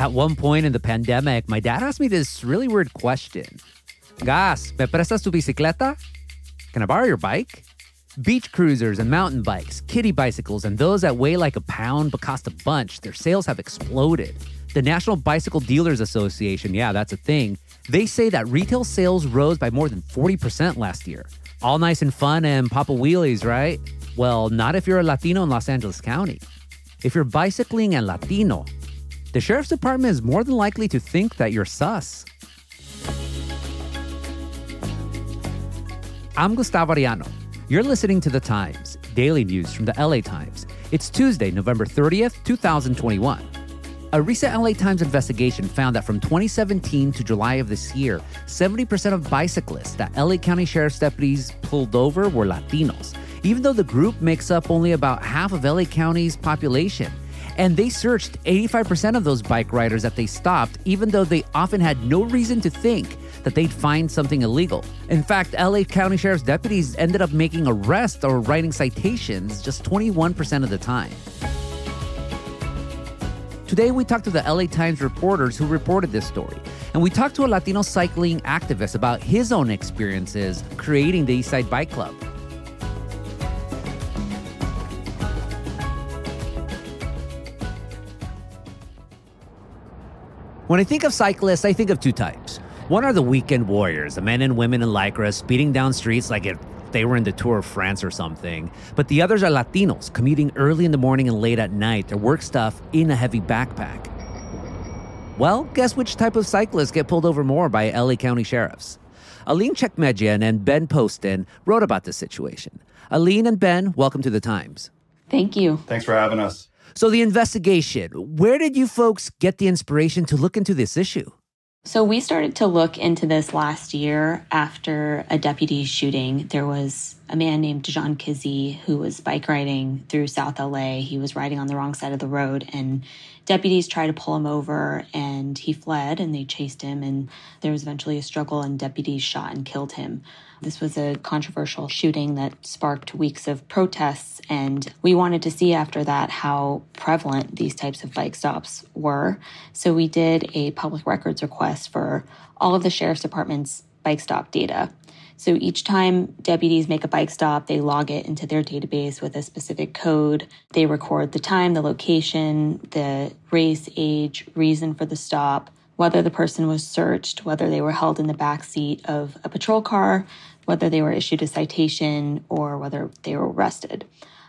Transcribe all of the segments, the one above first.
At one point in the pandemic, my dad asked me this really weird question Gas, ¿me prestas tu bicicleta? Can I borrow your bike? Beach cruisers and mountain bikes, kiddie bicycles, and those that weigh like a pound but cost a bunch, their sales have exploded. The National Bicycle Dealers Association, yeah, that's a thing, they say that retail sales rose by more than 40% last year. All nice and fun and papa wheelies, right? Well, not if you're a Latino in Los Angeles County. If you're bicycling and Latino, the sheriff's department is more than likely to think that you're sus. I'm Gustavo Arellano. You're listening to The Times, daily news from the LA Times. It's Tuesday, November 30th, 2021. A recent LA Times investigation found that from 2017 to July of this year, 70% of bicyclists that LA County Sheriff's deputies pulled over were Latinos, even though the group makes up only about half of LA County's population. And they searched 85% of those bike riders that they stopped, even though they often had no reason to think that they'd find something illegal. In fact, LA County Sheriff's deputies ended up making arrests or writing citations just 21% of the time. Today, we talked to the LA Times reporters who reported this story, and we talked to a Latino cycling activist about his own experiences creating the Eastside Bike Club. When I think of cyclists, I think of two types. One are the weekend warriors, the men and women in lycra speeding down streets like if they were in the Tour of France or something. But the others are Latinos commuting early in the morning and late at night to work stuff in a heavy backpack. Well, guess which type of cyclists get pulled over more by LA County sheriffs? Aline Chekmedjian and Ben Poston wrote about this situation. Aline and Ben, welcome to the Times. Thank you. Thanks for having us. So, the investigation, where did you folks get the inspiration to look into this issue? So, we started to look into this last year after a deputy shooting. There was a man named John Kizzee who was bike riding through South LA. He was riding on the wrong side of the road, and deputies tried to pull him over, and he fled, and they chased him. And there was eventually a struggle, and deputies shot and killed him. This was a controversial shooting that sparked weeks of protests, and we wanted to see after that how prevalent these types of bike stops were. So we did a public records request for all of the sheriff's department's bike stop data. So each time deputies make a bike stop, they log it into their database with a specific code. They record the time, the location, the race, age, reason for the stop, whether the person was searched, whether they were held in the back seat of a patrol car, whether they were issued a citation or whether they were arrested.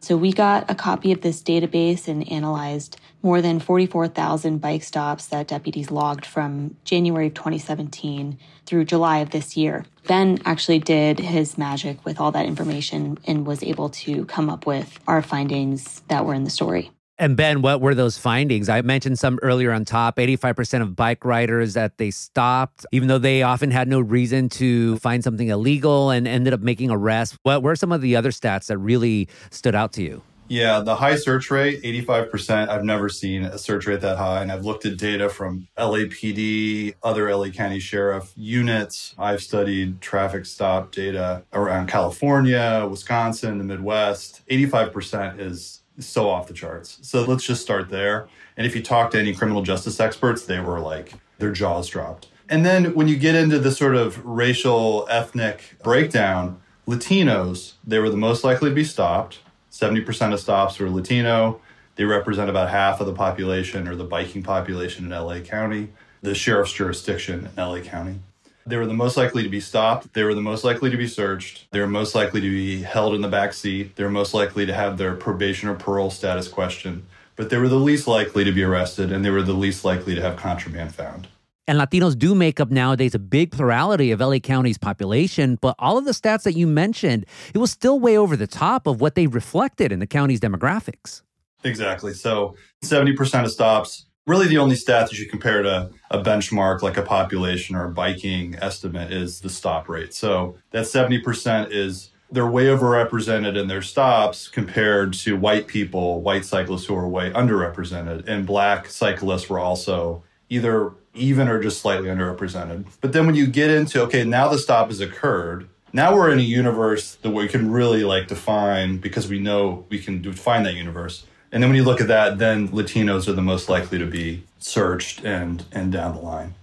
So we got a copy of this database and analyzed more than 44,000 bike stops that deputies logged from January of 2017 through July of this year. Ben actually did his magic with all that information and was able to come up with our findings that were in the story. And Ben, what were those findings? I mentioned some earlier on top 85% of bike riders that they stopped, even though they often had no reason to find something illegal and ended up making arrests. What were some of the other stats that really stood out to you? Yeah, the high search rate, 85%. I've never seen a search rate that high. And I've looked at data from LAPD, other LA County Sheriff units. I've studied traffic stop data around California, Wisconsin, the Midwest. 85% is so off the charts. So let's just start there. And if you talk to any criminal justice experts, they were like, their jaws dropped. And then when you get into the sort of racial, ethnic breakdown, Latinos, they were the most likely to be stopped. 70% of stops were Latino. They represent about half of the population or the biking population in LA County, the sheriff's jurisdiction in LA County. They were the most likely to be stopped. They were the most likely to be searched. They were most likely to be held in the back seat. They were most likely to have their probation or parole status questioned. But they were the least likely to be arrested and they were the least likely to have contraband found. And Latinos do make up nowadays a big plurality of LA County's population, but all of the stats that you mentioned, it was still way over the top of what they reflected in the county's demographics. Exactly. So 70% of stops really the only stat that you compare to a benchmark like a population or a biking estimate is the stop rate. So that 70% is they're way overrepresented in their stops compared to white people, white cyclists who are way underrepresented. And black cyclists were also either even or just slightly underrepresented. But then when you get into, okay, now the stop has occurred, now we're in a universe that we can really like define because we know we can define that universe And then when you look at that, then Latinos are the most likely to be searched and and down the line.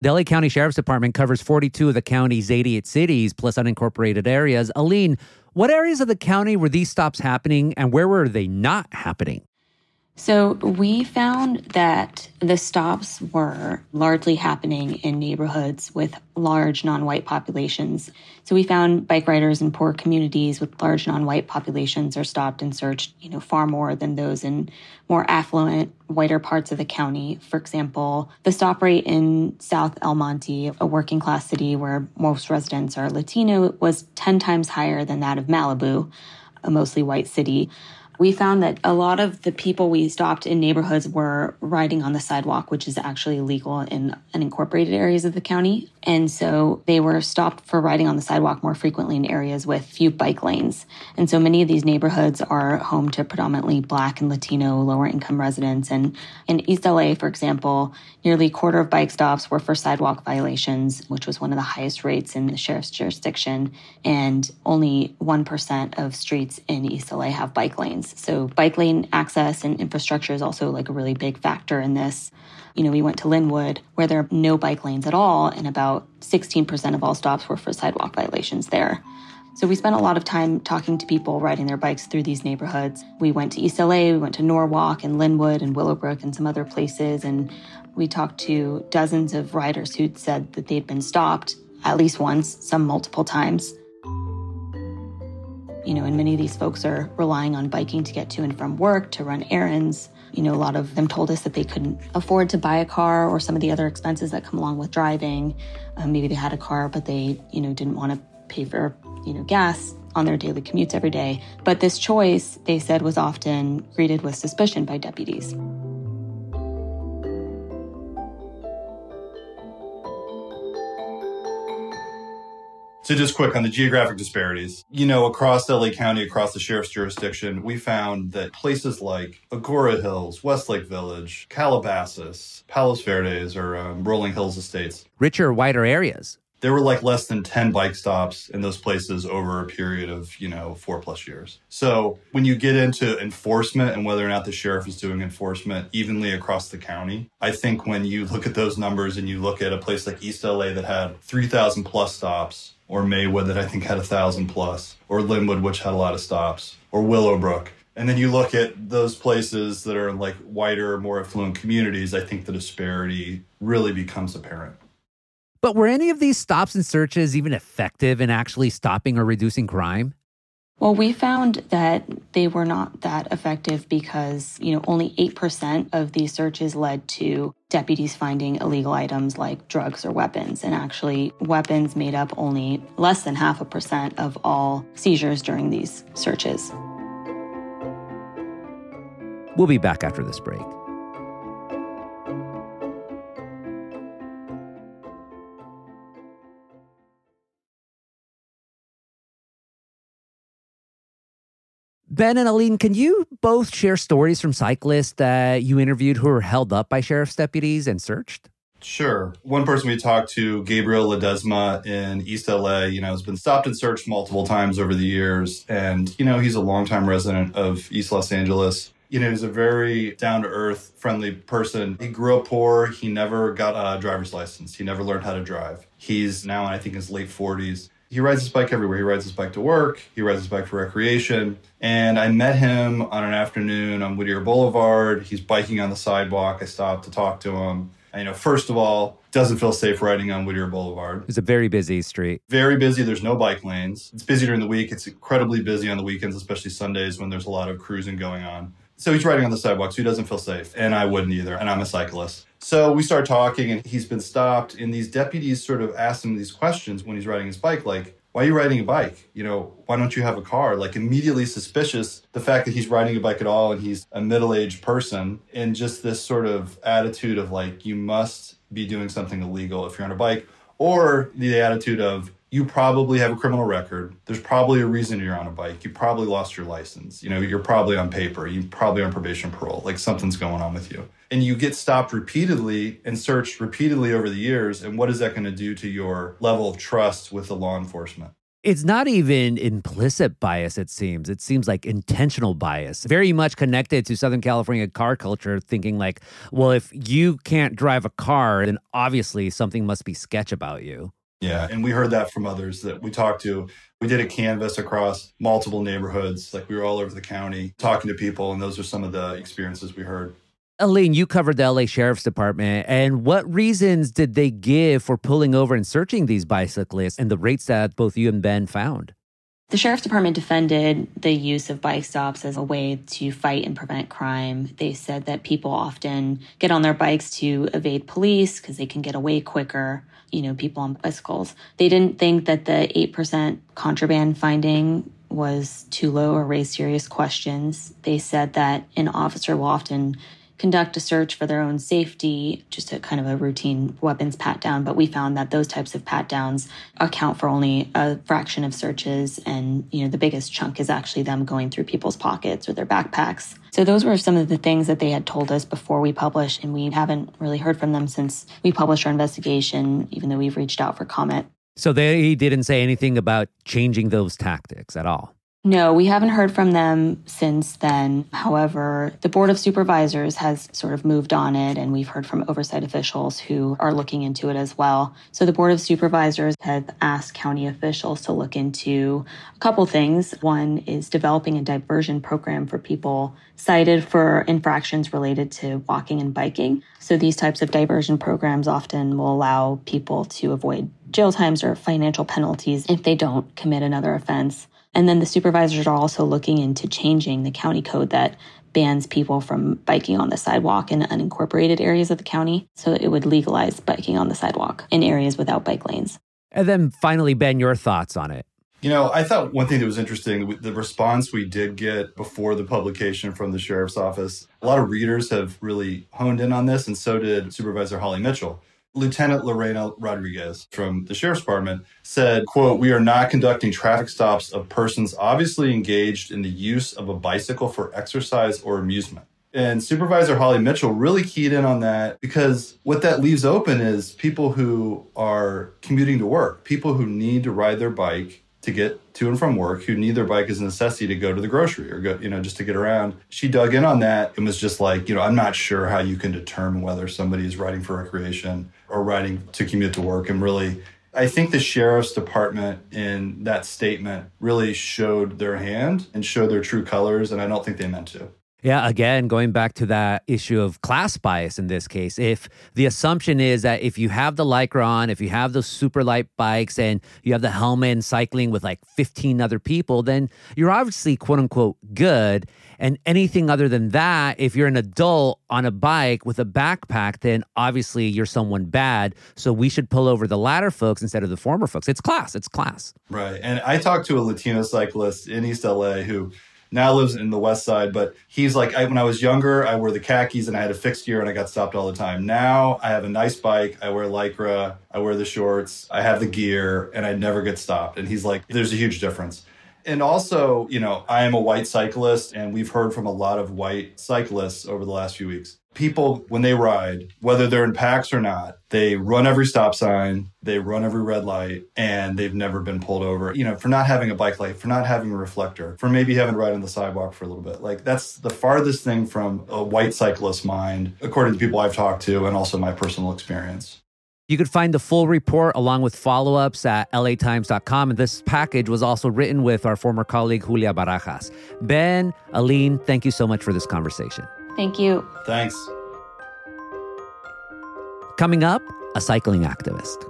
The LA County Sheriff's Department covers 42 of the county's 88 cities plus unincorporated areas. Aline, what areas of the county were these stops happening and where were they not happening? So we found that the stops were largely happening in neighborhoods with large non-white populations. So we found bike riders in poor communities with large non-white populations are stopped and searched, you know, far more than those in more affluent, whiter parts of the county. For example, the stop rate in South El Monte, a working class city where most residents are Latino, was 10 times higher than that of Malibu, a mostly white city we found that a lot of the people we stopped in neighborhoods were riding on the sidewalk, which is actually illegal in unincorporated areas of the county. And so they were stopped for riding on the sidewalk more frequently in areas with few bike lanes. And so many of these neighborhoods are home to predominantly Black and Latino lower income residents. And in East LA, for example, nearly a quarter of bike stops were for sidewalk violations, which was one of the highest rates in the sheriff's jurisdiction. And only 1% of streets in East LA have bike lanes. So bike lane access and infrastructure is also like a really big factor in this. You know, we went to Lynwood where there are no bike lanes at all, and about 16% of all stops were for sidewalk violations there. So we spent a lot of time talking to people riding their bikes through these neighborhoods. We went to East LA, we went to Norwalk and Lynwood and Willowbrook and some other places, and we talked to dozens of riders who'd said that they'd been stopped at least once, some multiple times. You know, and many of these folks are relying on biking to get to and from work, to run errands. You know, a lot of them told us that they couldn't afford to buy a car or some of the other expenses that come along with driving. Um, maybe they had a car, but they, you know, didn't want to pay for, you know, gas on their daily commutes every day. But this choice, they said, was often greeted with suspicion by deputies. So just quick on the geographic disparities. You know, across LA County, across the sheriff's jurisdiction, we found that places like Agoura Hills, Westlake Village, Calabasas, Palos Verdes, or um, Rolling Hills Estates. Richer, wider areas. There were like less than 10 bike stops in those places over a period of, you know, four plus years. So when you get into enforcement and whether or not the sheriff is doing enforcement evenly across the county, I think when you look at those numbers and you look at a place like East LA that had 3,000 plus stops, or Maywood that I think had a thousand plus, or Lynwood, which had a lot of stops, or Willowbrook. And then you look at those places that are like wider, more affluent communities, I think the disparity really becomes apparent. But were any of these stops and searches even effective in actually stopping or reducing crime? Well, we found that they were not that effective because, you know, only 8% of these searches led to deputies finding illegal items like drugs or weapons. And actually, weapons made up only less than half a percent of all seizures during these searches. We'll be back after this break. Ben and Aline, can you both share stories from cyclists that you interviewed who were held up by sheriff's deputies and searched? Sure. One person we talked to, Gabriel Ledesma in East LA, you know, has been stopped and searched multiple times over the years. And, you know, he's a longtime resident of East Los Angeles. You know, he's a very down to earth, friendly person. He grew up poor. He never got a driver's license. He never learned how to drive. He's now, I think, in his late 40s he rides his bike everywhere. He rides his bike to work. He rides his bike for recreation. And I met him on an afternoon on Whittier Boulevard. He's biking on the sidewalk. I stopped to talk to him. And, you know, first of all, doesn't feel safe riding on Whittier Boulevard. It's a very busy street. Very busy. There's no bike lanes. It's busy during the week. It's incredibly busy on the weekends, especially Sundays when there's a lot of cruising going on. So he's riding on the sidewalk, so he doesn't feel safe. And I wouldn't either. And I'm a cyclist. So we start talking, and he's been stopped. And these deputies sort of ask him these questions when he's riding his bike, like, why are you riding a bike? You know, why don't you have a car? Like immediately suspicious the fact that he's riding a bike at all and he's a middle-aged person and just this sort of attitude of like you must be doing something illegal if you're on a bike or the attitude of you probably have a criminal record. There's probably a reason you're on a bike. You probably lost your license. You know, you're probably on paper. You probably on probation parole. Like something's going on with you. And you get stopped repeatedly and searched repeatedly over the years. And what is that going to do to your level of trust with the law enforcement? It's not even implicit bias, it seems. It seems like intentional bias, very much connected to Southern California car culture, thinking like, well, if you can't drive a car, then obviously something must be sketch about you. Yeah. And we heard that from others that we talked to. We did a canvas across multiple neighborhoods. Like we were all over the county talking to people, and those are some of the experiences we heard. Elaine, you covered the LA Sheriff's Department, and what reasons did they give for pulling over and searching these bicyclists and the rates that both you and Ben found? The Sheriff's Department defended the use of bike stops as a way to fight and prevent crime. They said that people often get on their bikes to evade police because they can get away quicker, you know, people on bicycles. They didn't think that the 8% contraband finding was too low or raised serious questions. They said that an officer will often conduct a search for their own safety, just a kind of a routine weapons pat down. But we found that those types of pat downs account for only a fraction of searches. And, you know, the biggest chunk is actually them going through people's pockets or their backpacks. So those were some of the things that they had told us before we published. And we haven't really heard from them since we published our investigation, even though we've reached out for comment. So they didn't say anything about changing those tactics at all. No, we haven't heard from them since then. However, the Board of Supervisors has sort of moved on it, and we've heard from oversight officials who are looking into it as well. So, the Board of Supervisors have asked county officials to look into a couple things. One is developing a diversion program for people cited for infractions related to walking and biking. So, these types of diversion programs often will allow people to avoid jail times or financial penalties if they don't commit another offense. And then the supervisors are also looking into changing the county code that bans people from biking on the sidewalk in unincorporated areas of the county. So it would legalize biking on the sidewalk in areas without bike lanes. And then finally, Ben, your thoughts on it. You know, I thought one thing that was interesting the response we did get before the publication from the sheriff's office. A lot of readers have really honed in on this, and so did Supervisor Holly Mitchell. Lieutenant Lorena Rodriguez from the Sheriff's Department said, quote, we are not conducting traffic stops of persons obviously engaged in the use of a bicycle for exercise or amusement. And Supervisor Holly Mitchell really keyed in on that because what that leaves open is people who are commuting to work, people who need to ride their bike to get to and from work who need their bike as a necessity to go to the grocery or go, you know, just to get around. She dug in on that and was just like, you know, I'm not sure how you can determine whether somebody is riding for recreation or riding to commute to work. And really, I think the sheriff's department in that statement really showed their hand and showed their true colors. And I don't think they meant to. Yeah, again, going back to that issue of class bias in this case, if the assumption is that if you have the Lycra on, if you have those super light bikes and you have the helmet and cycling with like 15 other people, then you're obviously quote unquote good. And anything other than that, if you're an adult on a bike with a backpack, then obviously you're someone bad. So we should pull over the latter folks instead of the former folks. It's class. It's class. Right. And I talked to a Latino cyclist in East LA who now lives in the west side but he's like I, when i was younger i wore the khakis and i had a fixed gear and i got stopped all the time. Now i have a nice bike i wear lycra i wear the shorts i have the gear and i never get stopped. And he's like there's a huge difference. And also you know i am a white cyclist and we've heard from a lot of white cyclists over the last few weeks people, when they ride, whether they're in packs or not, they run every stop sign, they run every red light, and they've never been pulled over. You know, for not having a bike light, for not having a reflector, for maybe having to ride on the sidewalk for a little bit. Like, that's the farthest thing from a white cyclist mind, according to people I've talked to, and also my personal experience. You could find the full report along with follow ups at latimes.com. And this package was also written with our former colleague, Julia Barajas. Ben, Aline, thank you so much for this conversation. Thank you. Thanks. Coming up, a cycling activist.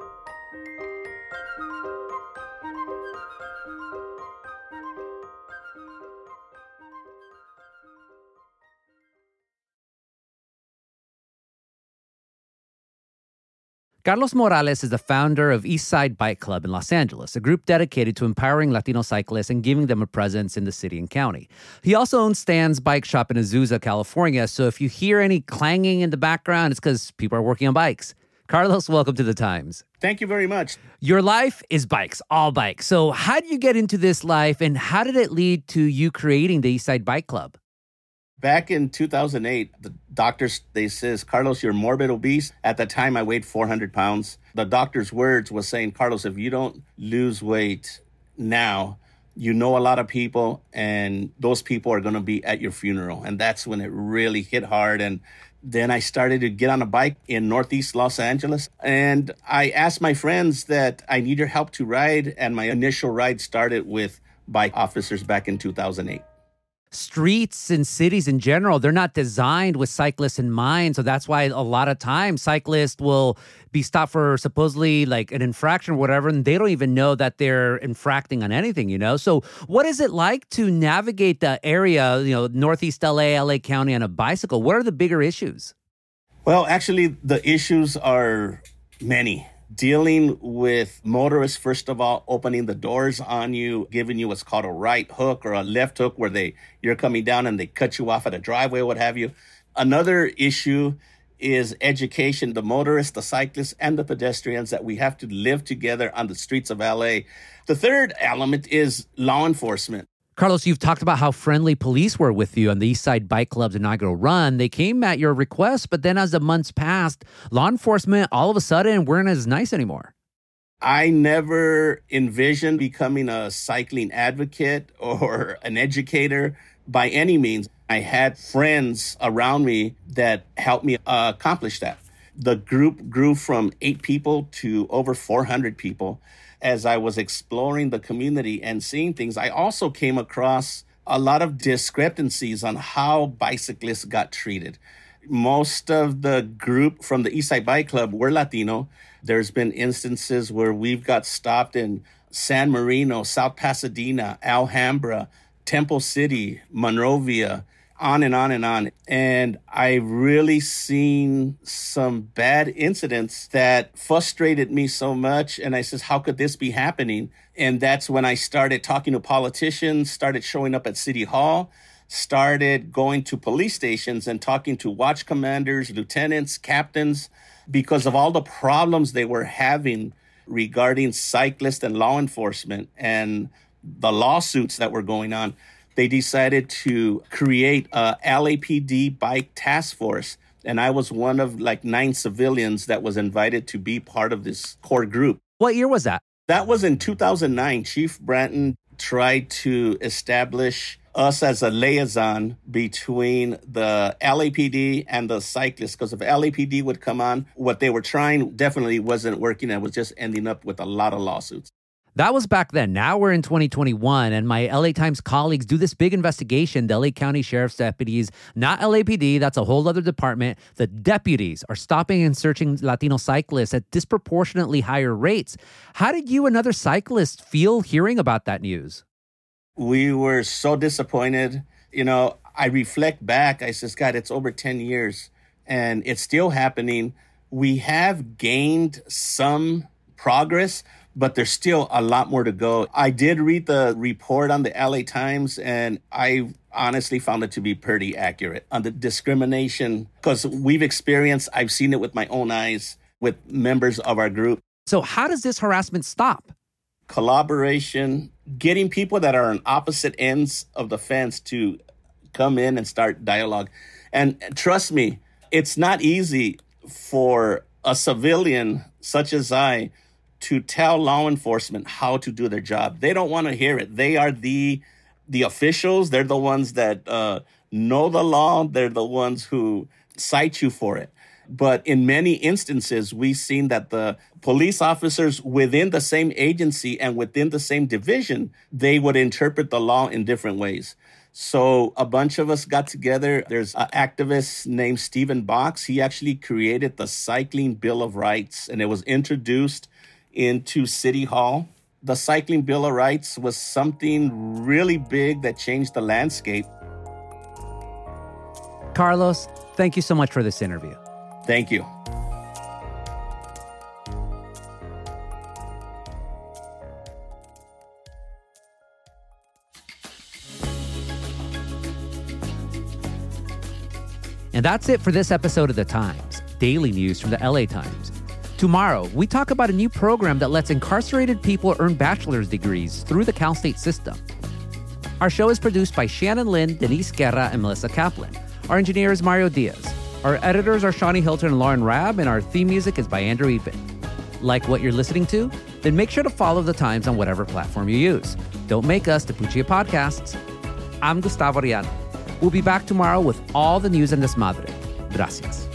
Carlos Morales is the founder of Eastside Bike Club in Los Angeles, a group dedicated to empowering Latino cyclists and giving them a presence in the city and county. He also owns Stan's Bike Shop in Azusa, California. So if you hear any clanging in the background, it's because people are working on bikes. Carlos, welcome to the Times. Thank you very much. Your life is bikes, all bikes. So, how did you get into this life and how did it lead to you creating the Eastside Bike Club? Back in 2008, the doctors they says, Carlos, you're morbid obese. At the time, I weighed 400 pounds. The doctor's words was saying, Carlos, if you don't lose weight now, you know a lot of people, and those people are going to be at your funeral. And that's when it really hit hard. And then I started to get on a bike in Northeast Los Angeles. And I asked my friends that I need your help to ride. And my initial ride started with bike officers back in 2008 streets and cities in general they're not designed with cyclists in mind. So that's why a lot of times cyclists will be stopped for supposedly like an infraction or whatever and they don't even know that they're infracting on anything you know? So what is it like to navigate the area you know northeast la la county on a bicycle? What are the bigger issues? Well actually the issues are many dealing with motorists, first of all, opening the doors on you, giving you what's called a right hook or a left hook where they you're coming down and they cut you off at a driveway, what have you. Another issue is education, the motorists, the cyclists, and the pedestrians that we have to live together on the streets of LA. The third element is law enforcement. Carlos, you've talked about how friendly police were with you on the East Side Bike Club's inaugural run. They came at your request, but then as the months passed, law enforcement all of a sudden weren't as nice anymore. I never envisioned becoming a cycling advocate or an educator by any means. I had friends around me that helped me uh, accomplish that. The group grew from eight people to over 400 people as I was exploring the community and seeing things, I also came across a lot of discrepancies on how bicyclists got treated. Most of the group from the Eastside Bike Club were Latino. There's been instances where we've got stopped in San Marino, South Pasadena, Alhambra, Temple City, Monrovia, on and on and on. And I've really seen some bad incidents that frustrated me so much. And I says, how could this be happening? And that's when I started talking to politicians, started showing up at City Hall, started going to police stations and talking to watch commanders, lieutenants, captains, because of all the problems they were having regarding cyclists and law enforcement and the lawsuits that were going on they decided to create a LAPD bike task force. And I was one of like nine civilians that was invited to be part of this core group. What year was that? That was in 2009. Chief Bratton tried to establish us as a liaison between the LAPD and the cyclists because if LAPD would come on, what they were trying definitely wasn't working and was just ending up with a lot of lawsuits. That was back then. Now we're in 2021, and my LA Times colleagues do this big investigation. The LA County Sheriff's deputies, not LAPD, that's a whole other department. The deputies are stopping and searching Latino cyclists at disproportionately higher rates. How did you and other cyclists feel hearing about that news? We were so disappointed. You know, I reflect back, I says, God, it's over 10 years and it's still happening. We have gained some progress, but there's still a lot more to go. I did read the report on the LA Times and I honestly found it to be pretty accurate on the discrimination because we've experienced, I've seen it with my own eyes with members of our group. So, how does this harassment stop? Collaboration, getting people that are on opposite ends of the fence to come in and start dialogue. And trust me, it's not easy for a civilian such as I to tell law enforcement how to do their job. They don't want to hear it. They are the the officials. They're the ones that uh, know the law. They're the ones who cite you for it. But in many instances, we've seen that the police officers within the same agency and within the same division, they would interpret the law in different ways. So a bunch of us got together. There's an activist named Stephen Box. He actually created the Cycling Bill of Rights, and it was introduced into City Hall. The Cycling Bill of Rights was something really big that changed the landscape. Carlos, thank you so much for this interview. Thank you. And that's it for this episode of The Times, daily news from the LA Times. Tomorrow, we talk about a new program that lets incarcerated people earn bachelor's degrees through the Cal State system. Our show is produced by Shannon Lin, Denise Guerra, and Melissa Kaplan. Our engineer is Mario Diaz. Our editors are Shani Hilton and Lauren Raab, and our theme music is by Andrew Eapen. Like what you're listening to? Then make sure to follow The Times on whatever platform you use. Don't make us the Puccia Podcasts. I'm Gustavo Arellano. We'll be back tomorrow with all the news and desmadre. Gracias.